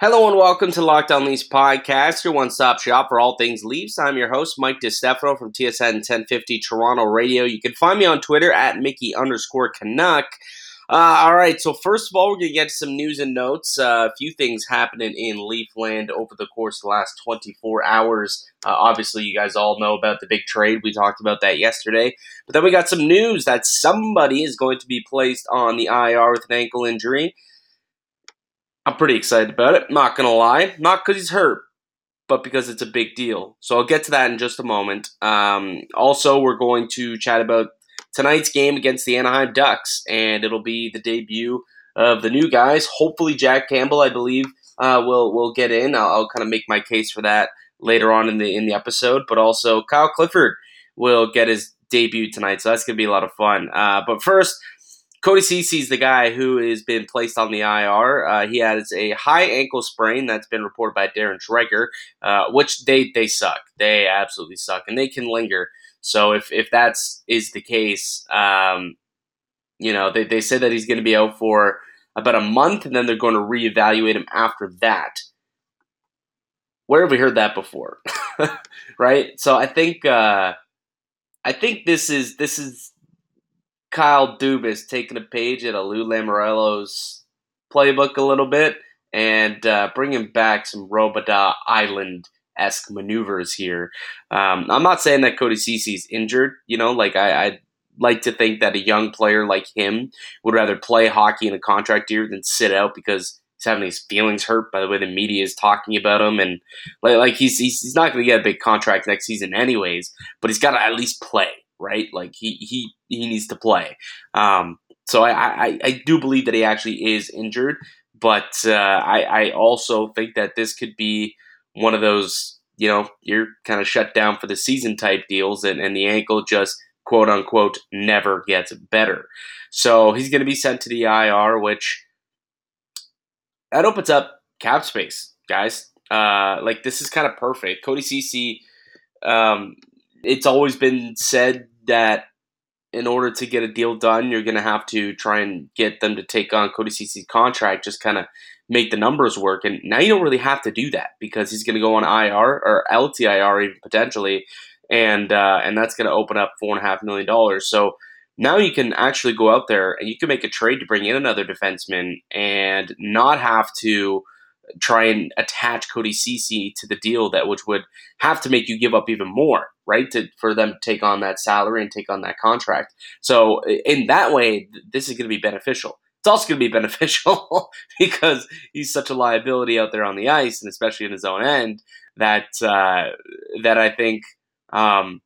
Hello and welcome to Locked On Leafs podcast, your one-stop shop for all things Leafs. I'm your host, Mike DiStefano from TSN 1050 Toronto Radio. You can find me on Twitter at Mickey underscore Canuck. Uh, all right, so first of all, we're going to get some news and notes. Uh, a few things happening in Leafland over the course of the last 24 hours. Uh, obviously, you guys all know about the big trade. We talked about that yesterday. But then we got some news that somebody is going to be placed on the IR with an ankle injury. I'm pretty excited about it. Not gonna lie, not because he's hurt, but because it's a big deal. So I'll get to that in just a moment. Um, also, we're going to chat about tonight's game against the Anaheim Ducks, and it'll be the debut of the new guys. Hopefully, Jack Campbell, I believe, uh, will will get in. I'll, I'll kind of make my case for that later on in the in the episode. But also, Kyle Clifford will get his debut tonight, so that's gonna be a lot of fun. Uh, but first. Cody Ceci is the guy who has been placed on the IR. Uh, he has a high ankle sprain that's been reported by Darren Dreger, uh, which they they suck. They absolutely suck, and they can linger. So if if that's is the case, um, you know they they said that he's going to be out for about a month, and then they're going to reevaluate him after that. Where have we heard that before? right. So I think uh, I think this is this is Kyle Dubas taking a page out of Lou Lamoriello's playbook a little bit and uh, bringing back some Robidas Island esque maneuvers here. Um, I'm not saying that Cody Ceci's injured. You know, like I, I like to think that a young player like him would rather play hockey in a contract year than sit out because he's having his feelings hurt by the way the media is talking about him and like, like he's, he's he's not going to get a big contract next season anyways but he's got to at least play right like he he he needs to play um, so I, I i do believe that he actually is injured but uh, I, I also think that this could be one of those you know you're kind of shut down for the season type deals and, and the ankle just quote unquote never gets better so he's going to be sent to the ir which that opens up cap space, guys. Uh, like this is kind of perfect. Cody Ceci, um, it's always been said that in order to get a deal done, you're going to have to try and get them to take on Cody Ceci's contract, just kind of make the numbers work. And now you don't really have to do that because he's going to go on IR or LTIR even potentially, and uh, and that's going to open up four and a half million dollars. So now you can actually go out there and you can make a trade to bring in another defenseman and not have to try and attach Cody Ceci to the deal that which would have to make you give up even more, right? To for them to take on that salary and take on that contract. So in that way, this is going to be beneficial. It's also going to be beneficial because he's such a liability out there on the ice, and especially in his own end, that uh, that I think um,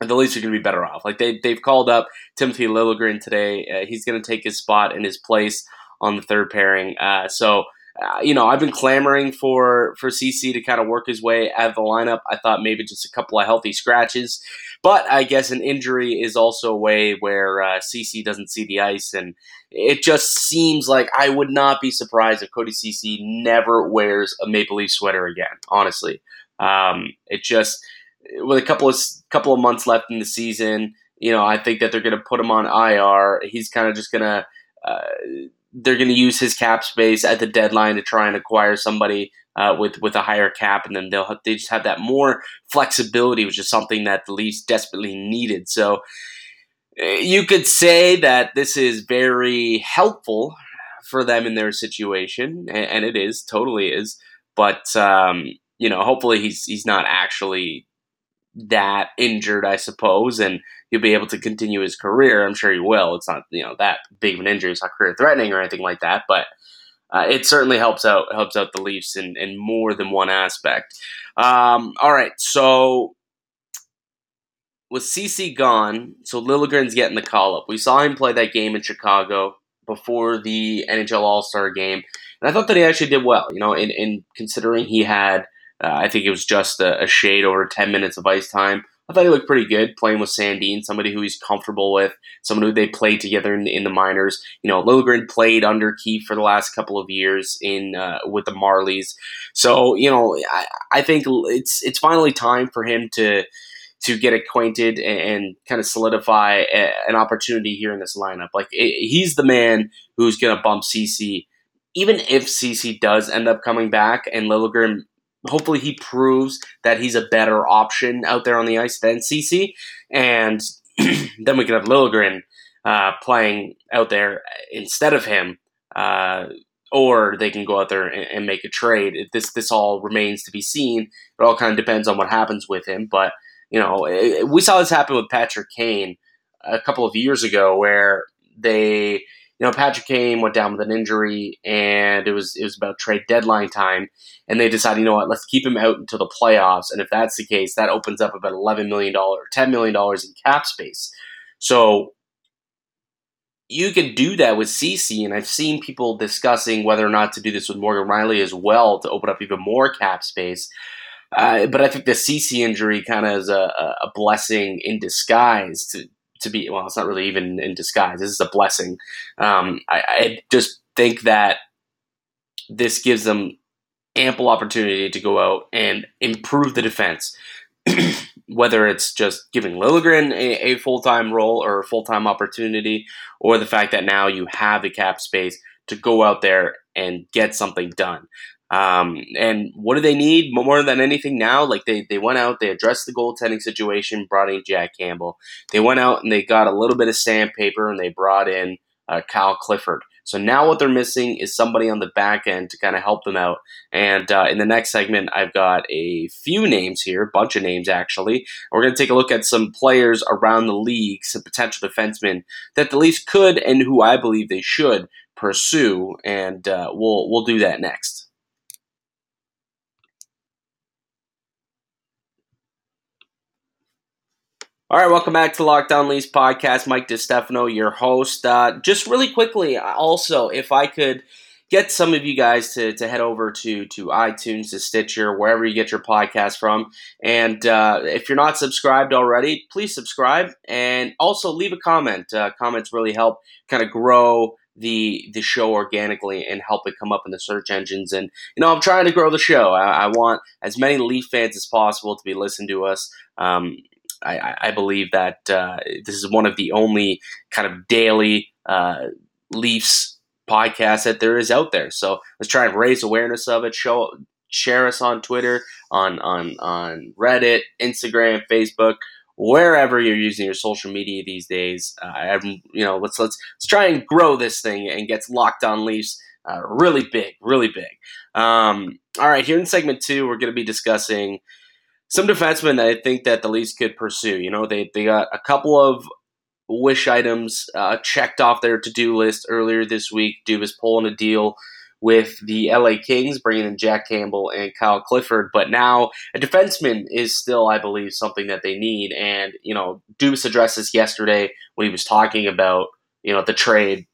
the Leafs are going to be better off. Like they they've called up Timothy Liljegren today. Uh, he's going to take his spot in his place on the third pairing. Uh, so. Uh, you know, I've been clamoring for for Ceci to kind of work his way out of the lineup. I thought maybe just a couple of healthy scratches, but I guess an injury is also a way where uh, Ceci doesn't see the ice, and it just seems like I would not be surprised if Cody Ceci never wears a Maple Leaf sweater again. Honestly, um, it just with a couple of couple of months left in the season, you know, I think that they're going to put him on IR. He's kind of just going to uh, they're going to use his cap space at the deadline to try and acquire somebody uh, with with a higher cap, and then they'll they just have that more flexibility, which is something that the Leafs desperately needed. So eh, you could say that this is very helpful for them in their situation, and, and it is totally is. But um, you know, hopefully he's he's not actually that injured, I suppose, and he'll be able to continue his career. I'm sure he will. It's not you know that big of an injury. It's not career threatening or anything like that, but uh, it certainly helps out helps out the Leafs in, in more than one aspect. Um, all right, so with Ceci gone, so Liljegren's getting the call up. We saw him play that game in Chicago before the NHL All Star game, and I thought that he actually did well. You know, in, in considering he had uh, I think it was just a, a, shade over 10 minutes of ice time. I thought he looked pretty good playing with Sandin, somebody who he's comfortable with, someone who they played together in, in the minors. You know, Liljegren played under Keefe for the last couple of years in uh, with the Marlies. So, you know, I, I think it's it's finally time for him to to get acquainted and, kind of solidify a, an opportunity here in this lineup. Like, it, he's the man who's going to bump Ceci. even if Ceci does end up coming back and Liljegren, hopefully he proves that he's a better option out there on the ice than Ceci, and then we could have Liljegren uh, playing out there instead of him. Uh, or they can go out there and, and, make a trade. This this all remains to be seen. It all kind of depends on what happens with him. But you know, it, we saw this happen with Patrick Kane a couple of years ago, where they, you know, Patrick Kane went down with an injury, and it was it was about trade deadline time, and they decided, you know what, let's keep him out until the playoffs. And if that's the case, that opens up about eleven million dollars, ten million dollars in cap space. So you can do that with Ceci, and I've seen people discussing whether or not to do this with Morgan Rielly as well to open up even more cap space. Uh, but I think the Ceci injury kind of is a, a, blessing in disguise to, to be. Well, it's not really even in disguise. This is a blessing. Um, I, I just think that this gives them ample opportunity to go out and improve the defense. whether it's just giving Liljegren a, a full time role or a full time opportunity, or the fact that now you have the cap space to go out there and get something done. Um, and what do they need more than anything now? Like they, they went out, they addressed the goaltending situation, brought in Jack Campbell. They went out and they got a little bit of sandpaper and they brought in uh, Kyle Clifford. So now what they're missing is somebody on the back end to kind of help them out. And uh, in the next segment, I've got a few names here, a bunch of names actually. We're going to take a look at some players around the league, some potential defensemen that the Leafs could and who I believe they should pursue. And uh, we'll we'll do that next. All right, welcome back to Locked On Leafs podcast. Mike DeStefano, your host. Uh, just really quickly, also, if I could get some of you guys to, to head over to to iTunes, to Stitcher, wherever you get your podcast from, and uh, if you're not subscribed already, please subscribe and also leave a comment. Uh, comments really help kind of grow the the show organically and help it come up in the search engines. And you know, I'm trying to grow the show. I, I want as many Leaf fans as possible to be listening to us. Um, I, I believe that uh, this is one of the only kind of daily uh, Leafs podcasts that there is out there. So let's try and raise awareness of it. Show, share us on Twitter, on on on Reddit, Instagram, Facebook, wherever you're using your social media these days. Uh, you know, let's let's let's try and grow this thing and get locked on Leafs. Uh, really big, really big. Um, all right, here in segment two, we're going to be discussing some defensemen I think that the Leafs could pursue. You know, they they got a couple of wish items uh, checked off their to do list earlier this week. Dubas pulling a deal with the LA Kings, bringing in Jack Campbell and Kyle Clifford. But now a defenseman is still, I believe, something that they need. And you know, Dubas addressed this yesterday when he was talking about you know the trade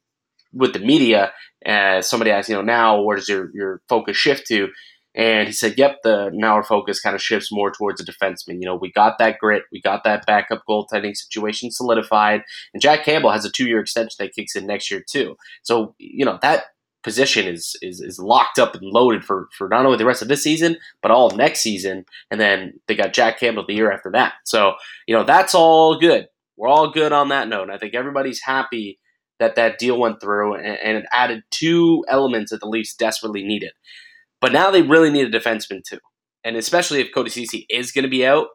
with the media. Uh, somebody asked, you know, now where does your your focus shift to? And he said, "Yep, the now our focus kind of shifts more towards a defenseman. You know, we got that grit, we got that backup goaltending situation solidified, and Jack Campbell has a two-year extension that kicks in next year too. So you know that position is is is locked up and loaded for for not only the rest of this season but all next season. And then they got Jack Campbell the year after that. So you know that's all good. We're all good on that note. And I think everybody's happy." That that deal went through and, and it added two elements that the Leafs desperately needed. But now they really need a defenseman too. And especially if Cody Ceci is going to be out,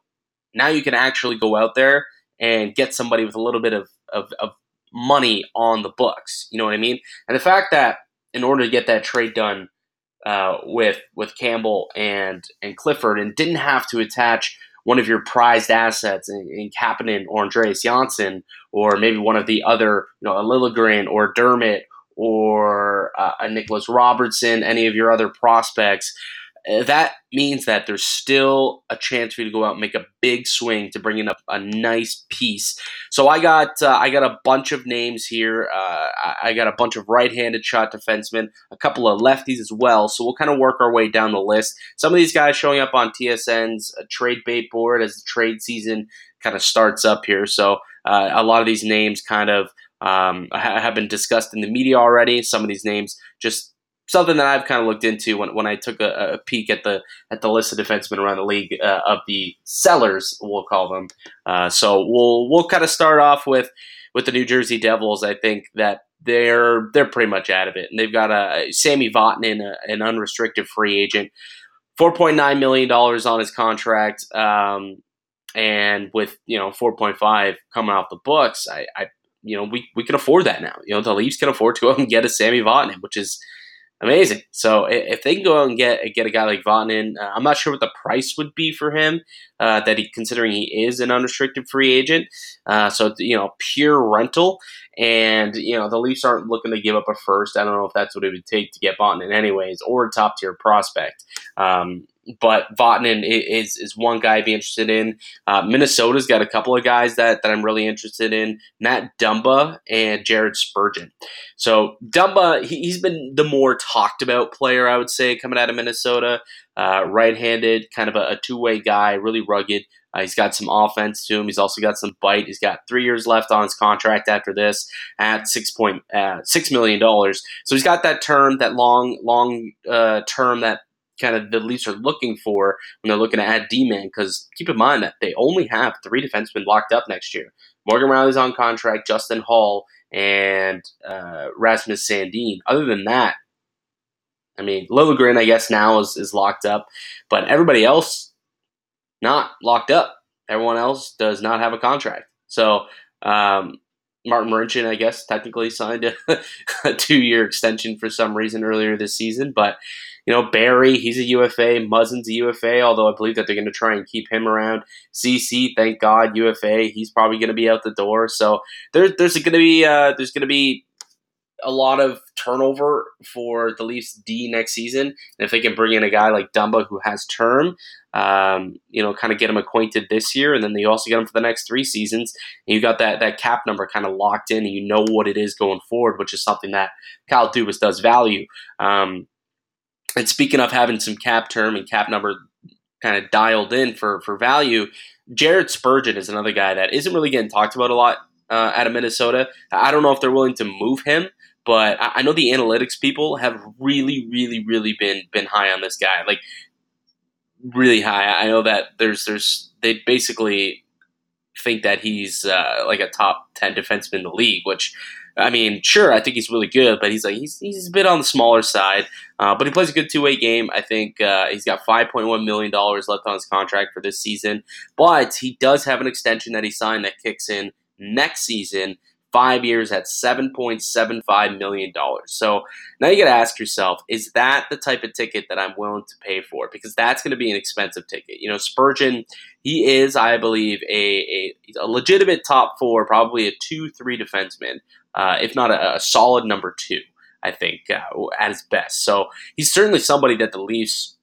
now you can actually go out there and get somebody with a little bit of, of, of money on the books. You know what I mean? And the fact that in order to get that trade done uh, with with Campbell and and Clifford, and didn't have to attach one of your prized assets in, in Kapanen or Andreas Johnsson, or maybe one of the other, you know, a Liljegren or Dermott or uh, a Nicholas Robertson, any of your other prospects, uh, that means that there's still a chance for you to go out and make a big swing to bring in a, a nice piece. So I got uh, I got a bunch of names here. Uh, I got a bunch of right-handed shot defensemen, a couple of lefties as well. So we'll kind of work our way down the list. Some of these guys showing up on TSN's uh, trade bait board as the trade season kind of starts up here. So uh, a lot of these names kind of um, have been discussed in the media already. Some of these names just something that I've kind of looked into when, when I took a, a peek at the at the list of defensemen around the league uh, of the sellers, we'll call them. Uh, so we'll we'll kind of start off with with the New Jersey Devils. I think that they're they're pretty much out of it, and they've got a Sami Vatanen, an unrestricted free agent, four point nine million dollars on his contract, um, and with you know four point five coming off the books, I, I you know we we can afford that now. You know the Leafs can afford to go and get a Sami Vatanen, which is amazing. So if they can go out and get get a guy like Vatanen, uh, I'm not sure what the price would be for him. Uh, that he considering he is an unrestricted free agent, uh, so you know pure rental, and you know the Leafs aren't looking to give up a first. I don't know if that's what it would take to get Vatanen anyways, or a top tier prospect. Um, but Vatanen is is one guy I'd be interested in. Uh, Minnesota's got a couple of guys that, that I'm really interested in: Matt Dumba and Jared Spurgeon. So Dumba, he, has been the more talked about player, I would say, coming out of Minnesota. Uh, right-handed, kind of a, a two-way guy, really rugged. Uh, he's got some offense to him. He's also got some bite. He's got three years left on his contract after this at six point uh, six million dollars. So he's got that term, that long long uh, term that kind of the Leafs are looking for when they're looking to add D-man. Because keep in mind that they only have three defensemen locked up next year. Morgan Rielly's on contract, Justin Holl, and uh, Rasmus Sandin. Other than that, I mean, Liljegren, I guess now is, is locked up, but everybody else not locked up. Everyone else does not have a contract. So um, Martin Marincin, I guess, technically signed a, a two-year extension for some reason earlier this season, but you know, Barrie, he's a UFA. Muzzin's a UFA, although I believe that they're going to try and keep him around. Ceci, thank God, UFA. He's probably going to be out the door. So there, there's going to be uh, there's going to be a lot of turnover for the Leafs D next season. And if they can bring in a guy like Dumba who has term, um, you know, kind of get him acquainted this year, and then they also get him for the next three seasons. And you got that that cap number kind of locked in, and you know what it is going forward, which is something that Kyle Dubas does value. Um, and speaking of having some cap term and cap number kind of dialed in for for value, Jared Spurgeon is another guy that isn't really getting talked about a lot uh, out of Minnesota. I don't know if they're willing to move him, but I know the analytics people have really, really, really been been high on this guy, like really high. I know that there's there's they basically think that he's uh, like a top ten defenseman in the league, which I mean, sure, I think he's really good, but he's like he's he's a bit on the smaller side. Uh, but he plays a good two way game. I think uh, he's got five point one million dollars left on his contract for this season, but he does have an extension that he signed that kicks in next season. Five years at seven point seven five million dollars. So now you got to ask yourself: Is that the type of ticket that I'm willing to pay for? Because that's going to be an expensive ticket. You know, Spurgeon, he is, I believe, a, a, a legitimate top four, probably a two three defenseman uh, if not a, a, solid number two, I think, uh, at his best. So he's certainly somebody that the Leafs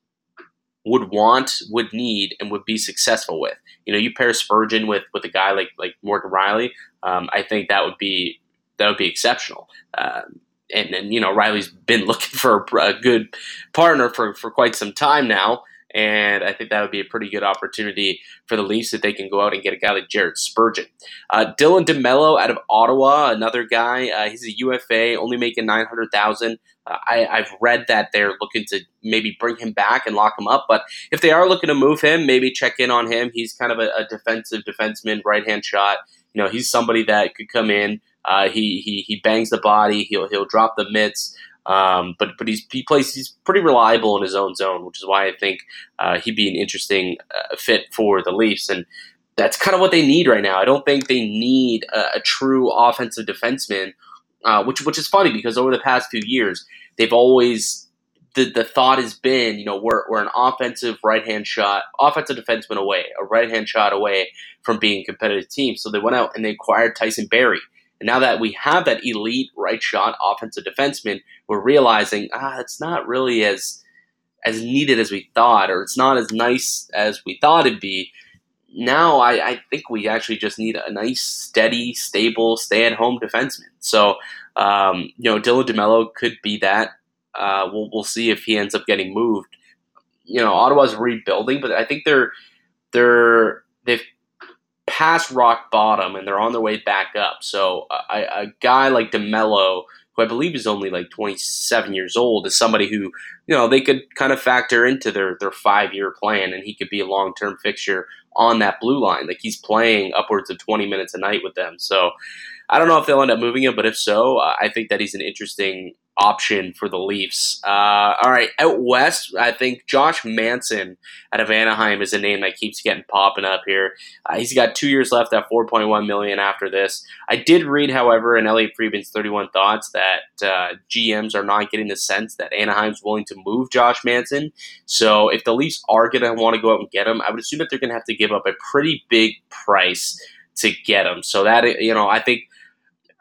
would want, would need, and would be successful with. You know, you pair Spurgeon with with a guy like like Morgan Rielly. um, I think that would be that would be exceptional. Uh, and, and you know, Rielly's been looking for a, a good partner for, for quite some time now. And I think that would be a pretty good opportunity for the Leafs if they can go out and get a guy like Jared Spurgeon. Uh, Dylan DeMelo out of Ottawa, another guy. Uh, he's a UFA, only making 900000 uh, I, have read that they're looking to maybe bring him back and lock him up. But if they are looking to move him, maybe check in on him. He's kind of a, a defensive defenseman, right hand shot. You know, he's somebody that could come in. Uh, he, he he bangs the body. He'll he'll drop the mitts. Um, but but he's he plays he's pretty reliable in his own zone, which is why I think uh, he'd be an interesting uh, fit for the Leafs, and that's kind of what they need right now. I don't think they need a, a true offensive defenseman, uh, which which is funny because over the past few years they've always the, the thought has been, you know, we're, we're an offensive right hand shot, offensive defenseman away, a right hand shot away from being a competitive team. So they went out and they acquired Tyson Barrie. And now that we have that elite right shot offensive defenseman, we're realizing ah, it's not really as as needed as we thought, or it's not as nice as we thought it'd be. Now I, I think we actually just need a nice, steady, stable, stay-at-home defenseman. So um, you know, Dylan DeMelo could be that. Uh, we'll we'll see if he ends up getting moved. You know, Ottawa's rebuilding, but I think they're they're they've past rock bottom and they're on their way back up. So a, a guy like DeMelo, who I believe is only like 27 years old, is somebody who you know they could kind of factor into their their five year plan, and he could be a long term fixture on that blue line. Like he's playing upwards of 20 minutes a night with them. So I don't know if they'll end up moving him, but if so, I think that he's an interesting option for the Leafs. Uh, all right, out west, I think Josh Manson out of Anaheim is a name that keeps getting popping up here. Uh, he's got two years left at 4.1 million after this. I did read, however, in Elliotte Friedman's 31 Thoughts that uh, GMs are not getting the sense that Anaheim's willing to move Josh Manson. So if the Leafs are going to want to go out and get him, I would assume that they're going to have to give up a pretty big price to get him. So that you know, I think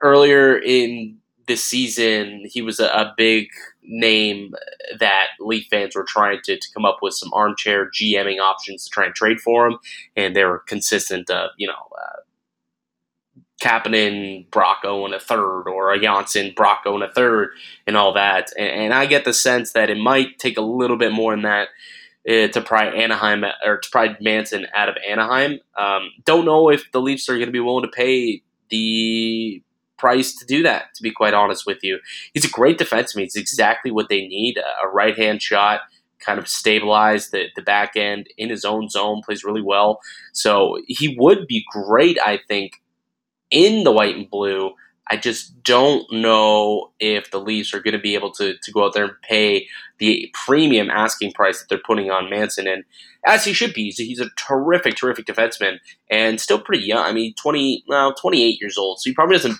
earlier in this season, he was a, a, big name that Leaf fans were trying to, to come up with some armchair GMing options to try and trade for him, and they were consistent of you know. Uh, Kapanen, Bracco in a third, or a Johnsson, Bracco in a third, and all that. And, and, I get the sense that it might take a little bit more than that uh, to pry Anaheim or to pry Manson out of Anaheim. Um, don't know if the Leafs are going to be willing to pay the price to do that, to be quite honest with you. He's a great defenseman. He's exactly what they need a right hand shot, kind of stabilize the, the back end in his own zone, plays really well. So he would be great, I think, in the white and blue. I just don't know if the Leafs are going to be able to, to go out there and pay the premium asking price that they're putting on Manson. And as he should be, he's a, he's a terrific, terrific defenseman and still pretty young. I mean, 20, well, 28 years old. So he probably doesn't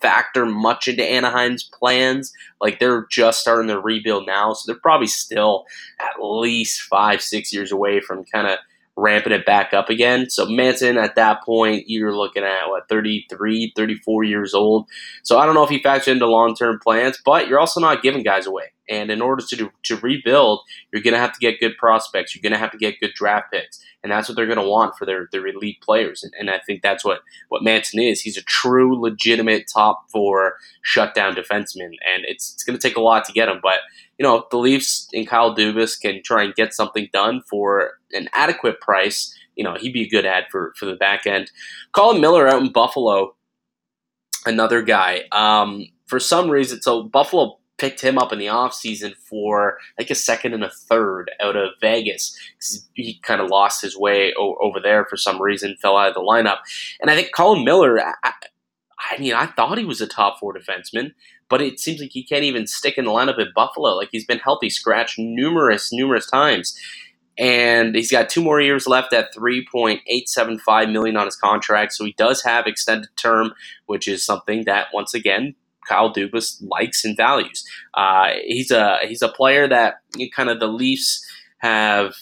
factor much into Anaheim's plans. Like they're just starting their rebuild now, so they're probably still at least five, six years away from kind of ramping it back up again. So Manson at that point, you're looking at what 33, 34 years old. So I don't know if he factors into long-term plans, but you're also not giving guys away. And in order to to rebuild, you're going to have to get good prospects. You're going to have to get good draft picks, and that's what they're going to want for their their elite players. And, and I think that's what what Manson is. He's a true, legitimate top four shutdown defenseman, and it's it's going to take a lot to get him. But you know, if the Leafs and Kyle Dubas can try and get something done for an adequate price, you know, he'd be a good ad for for the back end. Colin Miller out in Buffalo, another guy. Um, for some reason, so Buffalo picked him up in the offseason for like a second and a third out of Vegas. He kind of lost his way o- over there for some reason, fell out of the lineup. And I think Colin Miller, I, I, mean, I thought he was a top four defenseman, but it seems like he can't even stick in the lineup at Buffalo. Like he's been healthy scratch numerous, numerous times. And he's got two more years left at 3.875 million on his contract, so he does have extended term, which is something that once again Kyle Dubas likes and values. Uh, he's a he's a player that kind of the Leafs have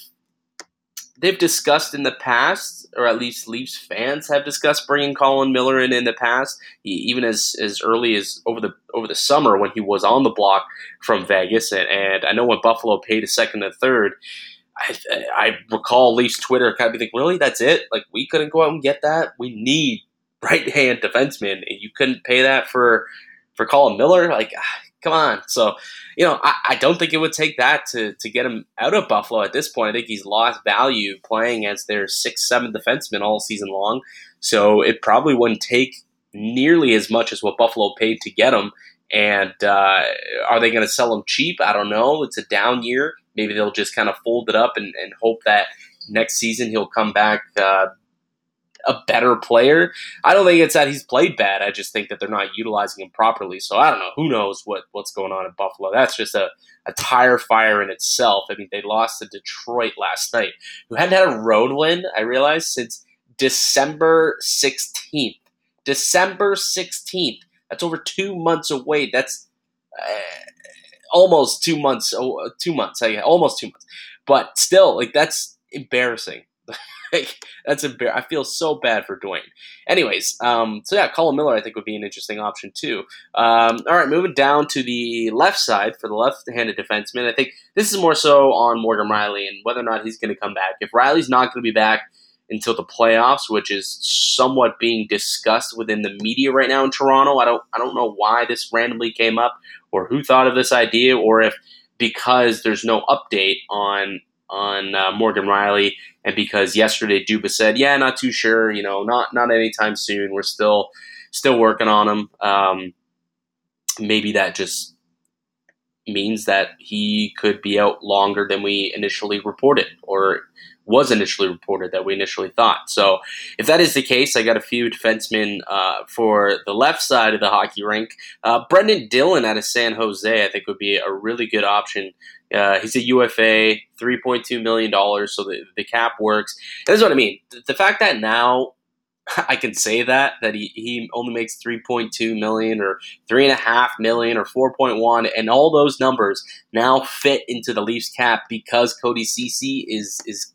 they've discussed in the past, or at least Leafs fans have discussed bringing Colin Miller in in the past, he, even as as early as over the over the summer when he was on the block from Vegas, and, and I know when Buffalo paid a second and third. I, I recall Leafs Twitter kind of thinking, really, that's it? Like, we couldn't go out and get that? We need right hand defenseman, and you couldn't pay that for for Colin Miller, like, ah, come on. So, you know, I, I, don't think it would take that to, to get him out of Buffalo at this point. I think he's lost value playing as their six, seven defenseman all season long. So it probably wouldn't take nearly as much as what Buffalo paid to get him. And uh, are they going to sell him cheap? I don't know. It's a down year. Maybe they'll just kind of fold it up and, and hope that next season he'll come back uh, a better player. I don't think it's that he's played bad. I just think that they're not utilizing him properly. So I don't know. Who knows what, what's going on in Buffalo? That's just a, a tire fire in itself. I mean, they lost to Detroit last night, who hadn't had a road win, I realized, since December 16th. December 16th. That's over two months away. That's uh, almost two months. Oh, two months. Almost two months. But still, like, that's embarrassing like that's a I feel so bad for Dwayne. Anyways, um, so yeah, Colin Miller I think would be an interesting option too. Um, all right, moving down to the left side for the left-handed defenseman. I think this is more so on Morgan Rielly and whether or not he's going to come back. If Rielly's not going to be back until the playoffs, which is somewhat being discussed within the media right now in Toronto, I don't I don't know why this randomly came up or who thought of this idea or if because there's no update on on uh, Morgan Rielly, and because yesterday Dubas said, "Yeah, not too sure. You know, not not anytime soon. We're still still working on him." Um, maybe that just means that he could be out longer than we initially reported, or was initially reported that we initially thought. So if that is the case, I got a few defensemen uh, for the left side of the hockey rink. Uh, Brendan Dillon out of San Jose, I think, would be a really good option. Uh, he's a UFA, $3.2 million, so the, the cap works. That's what I mean. The, fact that now I can say that that he, he only makes 3.2 million or 3.5 million or 4.1 and all those numbers now fit into the Leafs cap because Cody Ceci is is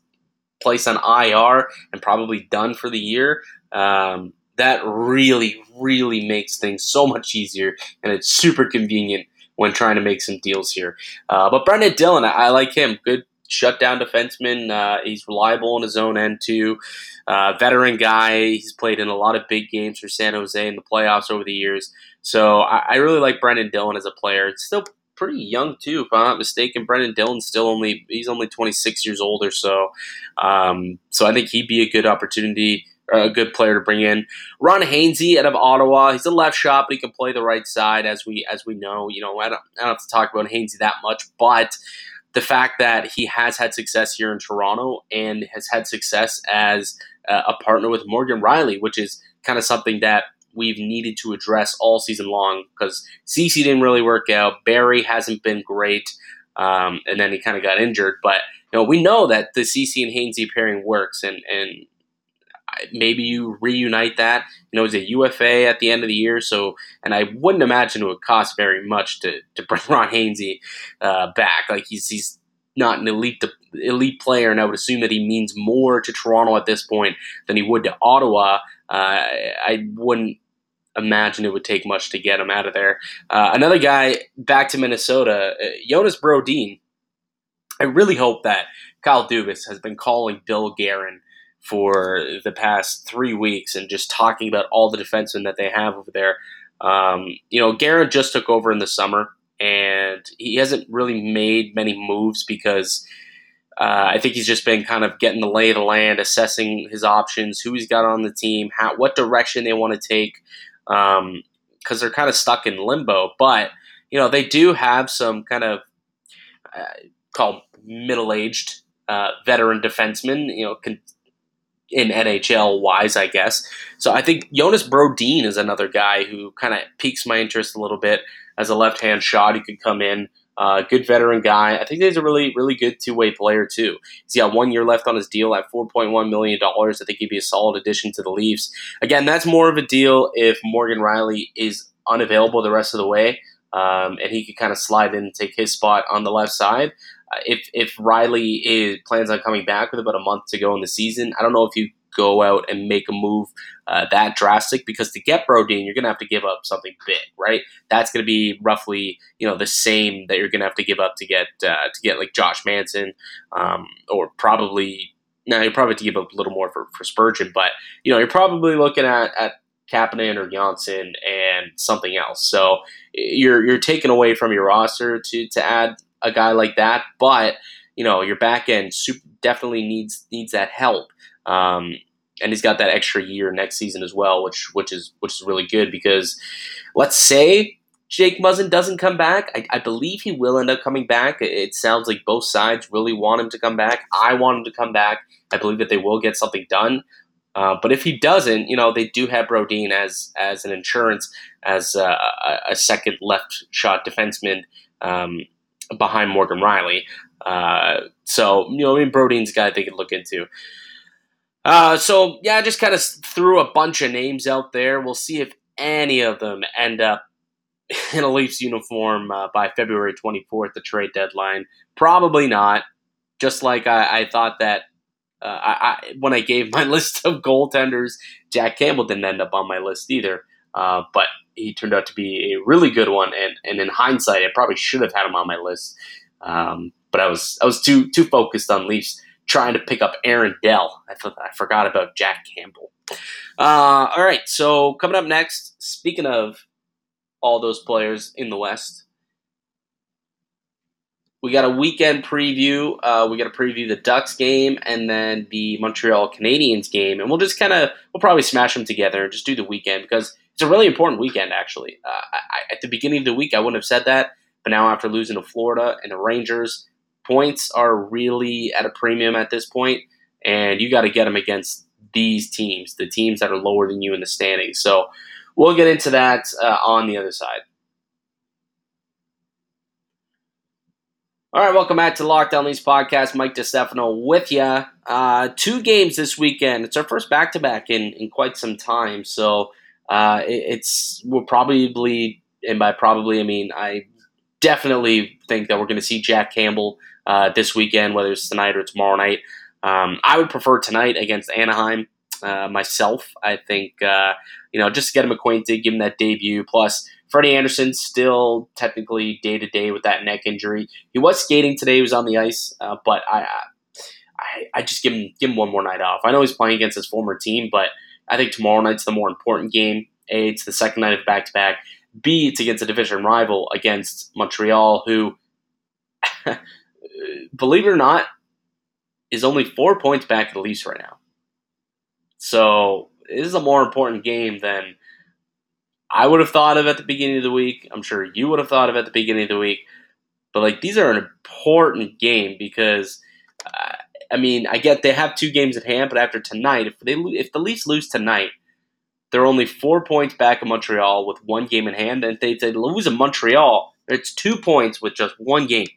placed on IR and probably done for the year. Um, that really, really makes things so much easier, and it's super convenient when trying to make some deals here. Uh, but Brendan Dillon, I, I, like him. Good shutdown defenseman. Uh, he's reliable in his own end too. Uh, veteran guy. He's played in a lot of big games for San Jose in the playoffs over the years. So I, I really like Brendan Dillon as a player. It's still pretty young too, if I'm not mistaken. Brendan Dillon's still only he's only 26 years old or so. Um, so I think he'd be a good opportunity, a good player to bring in. Ron Hainsey out of Ottawa. He's a left shot, but he can play the right side, as we as we know. You know, I don't, I don't have to talk about Hainsey that much, but the fact that he has had success here in Toronto and has had success as a partner with Morgan Rielly, which is kind of something that we've needed to address all season long because Ceci didn't really work out. Barrie hasn't been great, um, and then he kind of got injured. But you know, we know that the Ceci and Hainsey pairing works, and and maybe you reunite that. You know, he's a UFA at the end of the year, so and I wouldn't imagine it would cost very much to to bring Ron Hainsey uh, back. Like he's he's not an elite elite player, and I would assume that he means more to Toronto at this point than he would to Ottawa. Uh, I wouldn't imagine it would take much to get him out of there. Uh, another guy back to Minnesota, uh, Jonas Brodin. I really hope that Kyle Dubas has been calling Bill Guerin for the past three weeks and just talking about all the defensemen that they have over there. Um, you know, Guerin just took over in the summer, and he hasn't really made many moves because uh, I think he's just been kind of getting the lay of the land, assessing his options, who he's got on the team, how what direction they want to take, because um, they're kind of stuck in limbo. But you know, they do have some kind of uh, called middle aged uh, veteran defensemen. You know, in NHL wise, I guess. So I think Jonas Brodin is another guy who kind of piques my interest a little bit as a left hand shot. He could come in. Uh, good veteran guy. I think he's a really, really good two way player, too. He's got one year left on his deal at $4.1 million. I think he'd be a solid addition to the Leafs. Again, that's more of a deal if Morgan Rielly is unavailable the rest of the way. Um, and he could kind of slide in and take his spot on the left side. If if Rielly is plans on coming back with about a month to go in the season, I don't know if you go out and make a move uh, that drastic because to get Brodin, you're going to have to give up something big, right? That's going to be roughly you know the same that you're going to have to give up to get uh, to get like Josh Manson, um, or probably now you're probably have to give up a little more for, for Spurgeon, but you know you're probably looking at at Kapanen or Johnsson and something else. So you're you're taking away from your roster to to add a guy like that, but you know your back end super, definitely needs needs that help. Um, and he's got that extra year next season as well, which which is which is really good because let's say Jake Muzzin doesn't come back. I, I, believe he will end up coming back. It sounds like both sides really want him to come back. I want him to come back. I believe that they will get something done. Uh, but if he doesn't, you know, they do have Brodin as as an insurance, as a, a second left shot defenseman um, behind Morgan Rielly. Uh, so, you know, I mean, Brodin's a guy they could look into. Uh, so, yeah, I just kind of threw a bunch of names out there. We'll see if any of them end up in a Leafs uniform uh, by February 24th, the trade deadline. Probably not. Just like I, I thought that uh, I, I, when I gave my list of goaltenders, Jack Campbell didn't end up on my list either. Uh, but he turned out to be a really good one, and, and in hindsight, I probably should have had him on my list. Um, but I was I was too too focused on Leafs trying to pick up Aaron Dell. I thought I forgot about Jack Campbell. Uh, all right, so coming up next, speaking of all those players in the West, we got a weekend preview. Uh, we got to preview the Ducks game and then the Montreal Canadiens game, and we'll just kind of we'll probably smash them together and just do the weekend because it's a really important weekend. Actually, uh, I, at the beginning of the week, I wouldn't have said that, but now after losing to Florida and the Rangers, points are really at a premium at this and you got to get them against these teams, the teams that are lower than you in the standings. So we'll get into that uh, on the other side. All right, welcome back to Locked On Leafs podcast. Mike DeStefano with you. Uh, two games this weekend. It's our first back to back in in quite some time. So uh, it, it's we'll probably, and by probably I mean I definitely think that we're going to see Jack Campbell uh, this weekend, whether it's tonight or tomorrow night. Um, I would prefer tonight against Anaheim uh, myself. I think uh, you know just get him acquainted, give him that debut. Plus, Freddie Andersen still technically day to day with that neck injury. He was skating today; he was on the ice, uh, but I, I, I just give him give him one more night off. I know he's playing against his former team, but I think tomorrow night's the more important game. A, it's the second night of back to back. B, it's against a division rival against Montreal, who, believe it or not, is only four points back at the Leafs right now. So this is a more important game than I would have thought of at the beginning of the week. I'm sure you would have thought of at the beginning of the week. But like these are an important game because I mean I get they have two games at hand, but after tonight, if they if the Leafs lose tonight, they're only four points back in Montreal with one game in hand. And if they, they lose in Montreal, it's two points with just one game.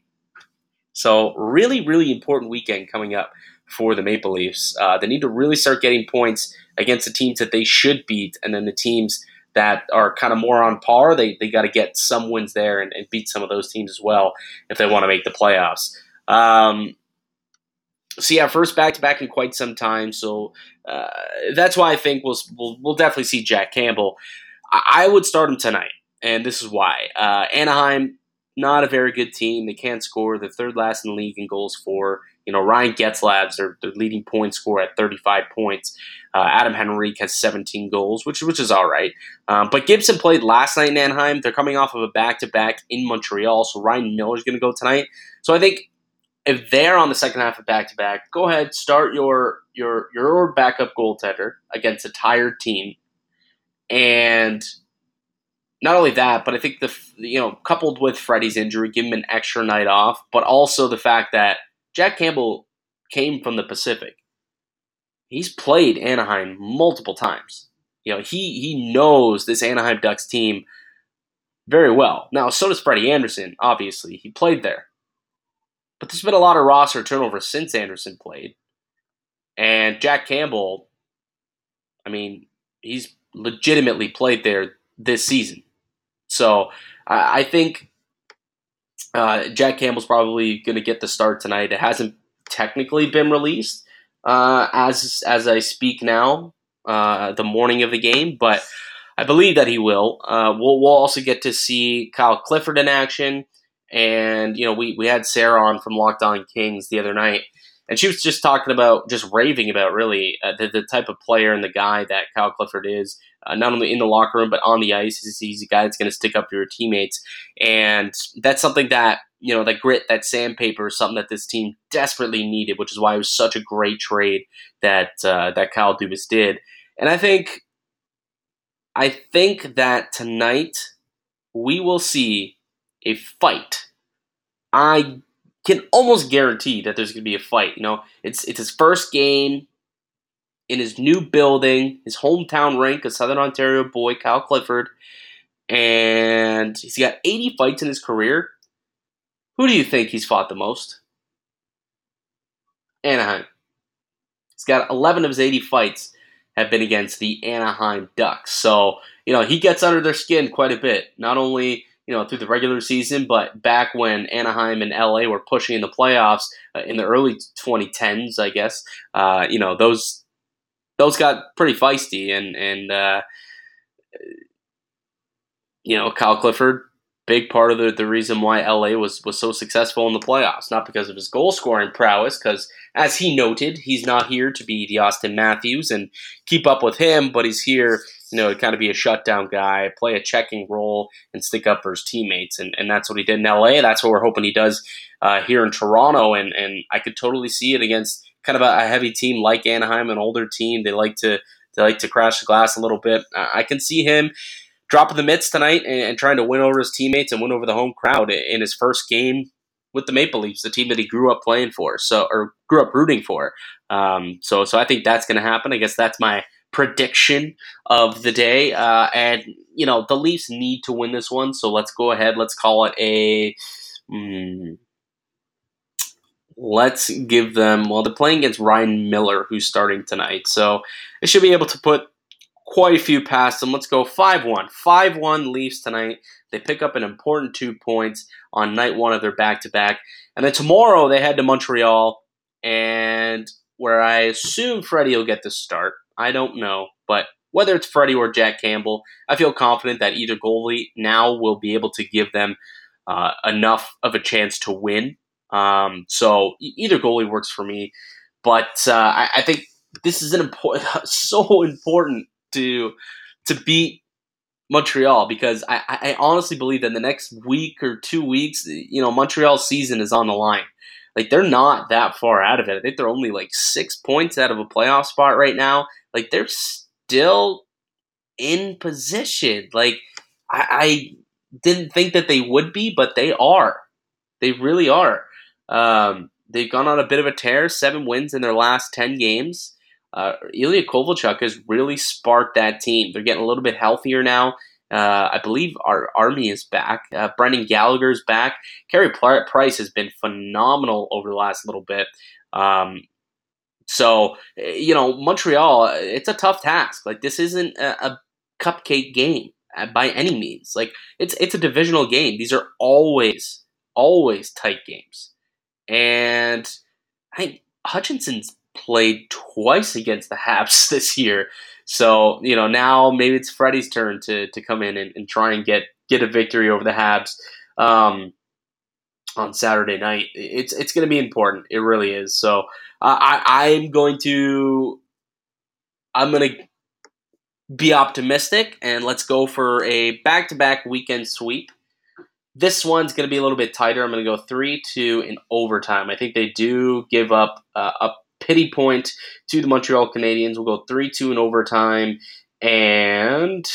So really, really important weekend coming up for the Maple Leafs. Uh, they need to really start getting points against the teams that they should beat, and then the teams that are kind of more on par, they, they got to get some wins there and, and, beat some of those teams as well if they want to make the playoffs. Um, so yeah, first back to back in quite some time. So uh, that's why I think we'll, we'll, we'll definitely see Jack Campbell. I, I would start him tonight, and this is why. Uh, Anaheim not a very good team. They can't score. They're third last in the league in goals for. You know, Ryan Getzlaf's their, their leading point scorer at 35 points. Uh, Adam Henrique has 17 goals, which which is all right. Um, but Gibson played last night in Anaheim. They're coming off of a back to back in Montreal, so Ryan Miller's going to go tonight. So I think if they're on the second half of back to back, go ahead start your your your backup goaltender against a tired team, and not only that, but I think the you know coupled with Freddie's injury, give him an extra night off, but also the fact that Jack Campbell came from the Pacific. He's played Anaheim multiple times. You know, he he knows this Anaheim Ducks team very well. Now, so does Freddie Andersen. obviously. He played there. But there's been a lot of roster turnover since Andersen played. And Jack Campbell, I mean, he's legitimately played there this season. So I, I think uh, Jack Campbell's probably going to get the start tonight. It hasn't technically been released uh, as as I speak now, uh, the morning of the game, but I believe that he will. Uh, we'll, we'll also get to see Kyle Clifford in action, and you know we we had Sarah on from Locked On Kings the other night, and she was just talking about, just raving about really uh, the, the type of player and the guy that Kyle Clifford is, uh, not only in the locker room but on the ice. He's, he's a guy that's going to stick up for your teammates, and that's something that you know that grit, that sandpaper, is something that this team desperately needed, which is why it was such a great trade that uh, that Kyle Dubas did. And I think, I think that tonight we will see a fight. I can almost guarantee that there's going to be a fight. You know, it's it's his first game in his new building, his hometown rank, a Southern Ontario boy, Kyle Clifford, and he's got 80 fights in his career. Who do you think he's fought the most? Anaheim. He's got 11 of his 80 fights have been against the Anaheim Ducks. So, you know, he gets under their skin quite a bit. Not only you know, through the regular season, but back when Anaheim and LA were pushing in the playoffs uh, in the early 2010s, I guess, uh, you know, those those got pretty feisty, and and uh, you know, Kyle Clifford, big part of the, the reason why LA was was so successful in the playoffs, not because of his goal scoring prowess, because as he noted, he's not here to be the Auston Matthews and keep up with him, but he's here you know, kind of be a shutdown guy, play a checking role, and stick up for his teammates. And, and that's what he did in LA. That's what we're hoping he does uh, here in Toronto. And, and I could totally see it against kind of a, a, heavy team like Anaheim, an older team. They like to they like to crash the glass a little bit. I can see him dropping the mitts tonight and, and trying to win over his teammates and win over the home crowd in his first game with the Maple Leafs, the team that he grew up playing for, so or grew up rooting for. Um, so so I think that's going to happen. I guess that's my prediction of the day. Uh, and you know the Leafs need to win this one, so let's go ahead. Let's call it a. Mm, let's give them. Well, they're playing against Ryan Miller, who's starting tonight, so they should be able to put quite a few past them. Let's go 5 1. 5 1 Leafs tonight. They pick up an important two points on night one of their back to back. And then tomorrow they head to Montreal, and where I assume Freddie will get the start. I don't know. But whether it's Freddie or Jack Campbell, I feel confident that either goalie now will be able to give them uh, enough of a chance to win. Um, so either goalie works for me. But uh, I, I think this is an important, so important to to beat Montreal because I, I honestly believe that in the next week or two weeks, you know, Montreal's season is on the line. Like they're not that far out of it. I think they're only like six points out of a playoff spot right now. Like they're still in position. Like I, I didn't think that they would be, but they are. They really are. Um, they've gone on a bit of a tear, seven wins in their last ten games uh, Ilya Kovalchuk has really sparked that team. They're getting a little bit healthier now. Uh, I believe Armia is back. Uh, Brendan Gallagher is back. Carey Price has been phenomenal over the last little bit. Um, so, you know, Montreal, it's a tough task. Like, this isn't a, a cupcake game uh, by any means. Like, it's it's a divisional game. These are always, always tight games. And I think Hutchinson's played twice against the Habs this year. So, you know, now maybe it's Freddie's turn to, to come in and, and try and get, get a victory over the Habs um, on Saturday night. It's, it's going to be important. It really is. So uh, I, I'm going to, I'm going to be optimistic and let's go for a back to back weekend sweep. This one's going to be a little bit tighter. I'm going to go 3 2 in overtime. I think they do give up uh, up pity point to the Montreal Canadiens. We'll go 3 2 in overtime. And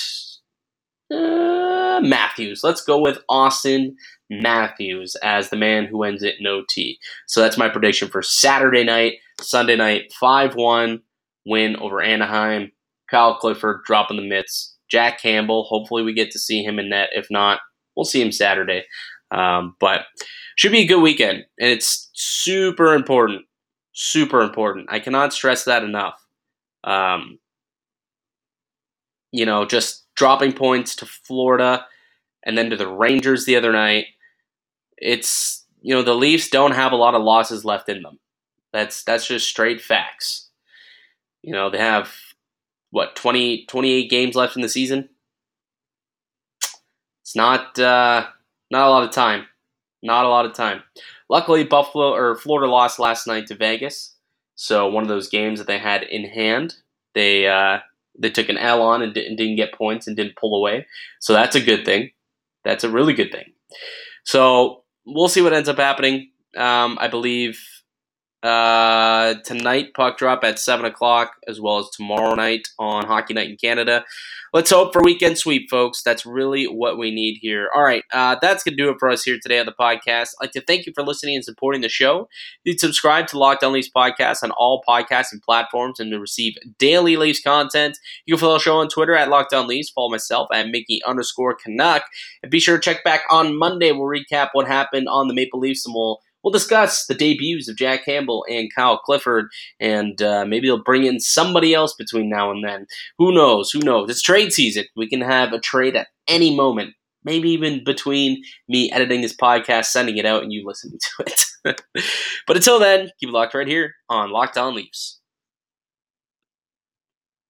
uh, Matthews. Let's go with Auston Matthews as the man who ends it in OT. So that's my prediction for Saturday night, Sunday night, 5 1 win over Anaheim. Kyle Clifford dropping the mitts. Jack Campbell, hopefully we get to see him in net. If not, we'll see him Saturday. Um, but should be a good weekend. And it's super important super important. I cannot stress that enough. Um, you know, just dropping points to Florida and then to the Rangers the other night. It's you know the Leafs don't have a lot of losses left in them. That's that's just straight facts. You know they have what 20, 28 games left in the season. It's not uh, not a lot of time. Not a lot of time. Luckily, Buffalo or Florida lost last night to Vegas, so one of those games that they had in hand, they uh, they took an L on and didn't, didn't get points and didn't pull away. So that's a good thing. That's a really good thing. So we'll see what ends up happening. Um, I believe uh, tonight, puck drop at 7 o'clock, as well as tomorrow night on Hockey Night in Canada. Let's hope for weekend sweep, folks. That's really what we need here. All right, uh, that's going to do it for us here today on the podcast. I'd like to thank you for listening and supporting the show. You can subscribe to Locked On Leafs podcast on all podcasting platforms and to receive daily Leafs content. You can follow the show on Twitter at Locked On Leafs. Follow myself at Mickey underscore Canuck. And be sure to check back on Monday. We'll recap what happened on the Maple Leafs and we'll We'll discuss the debuts of Jack Campbell and Kyle Clifford, and uh, maybe they'll bring in somebody else between now and then. Who knows? Who knows? It's trade season. We can have a trade at any moment. Maybe even between me editing this podcast, sending it out, and you listening to it. but until then, keep it locked right here on Locked On Leafs.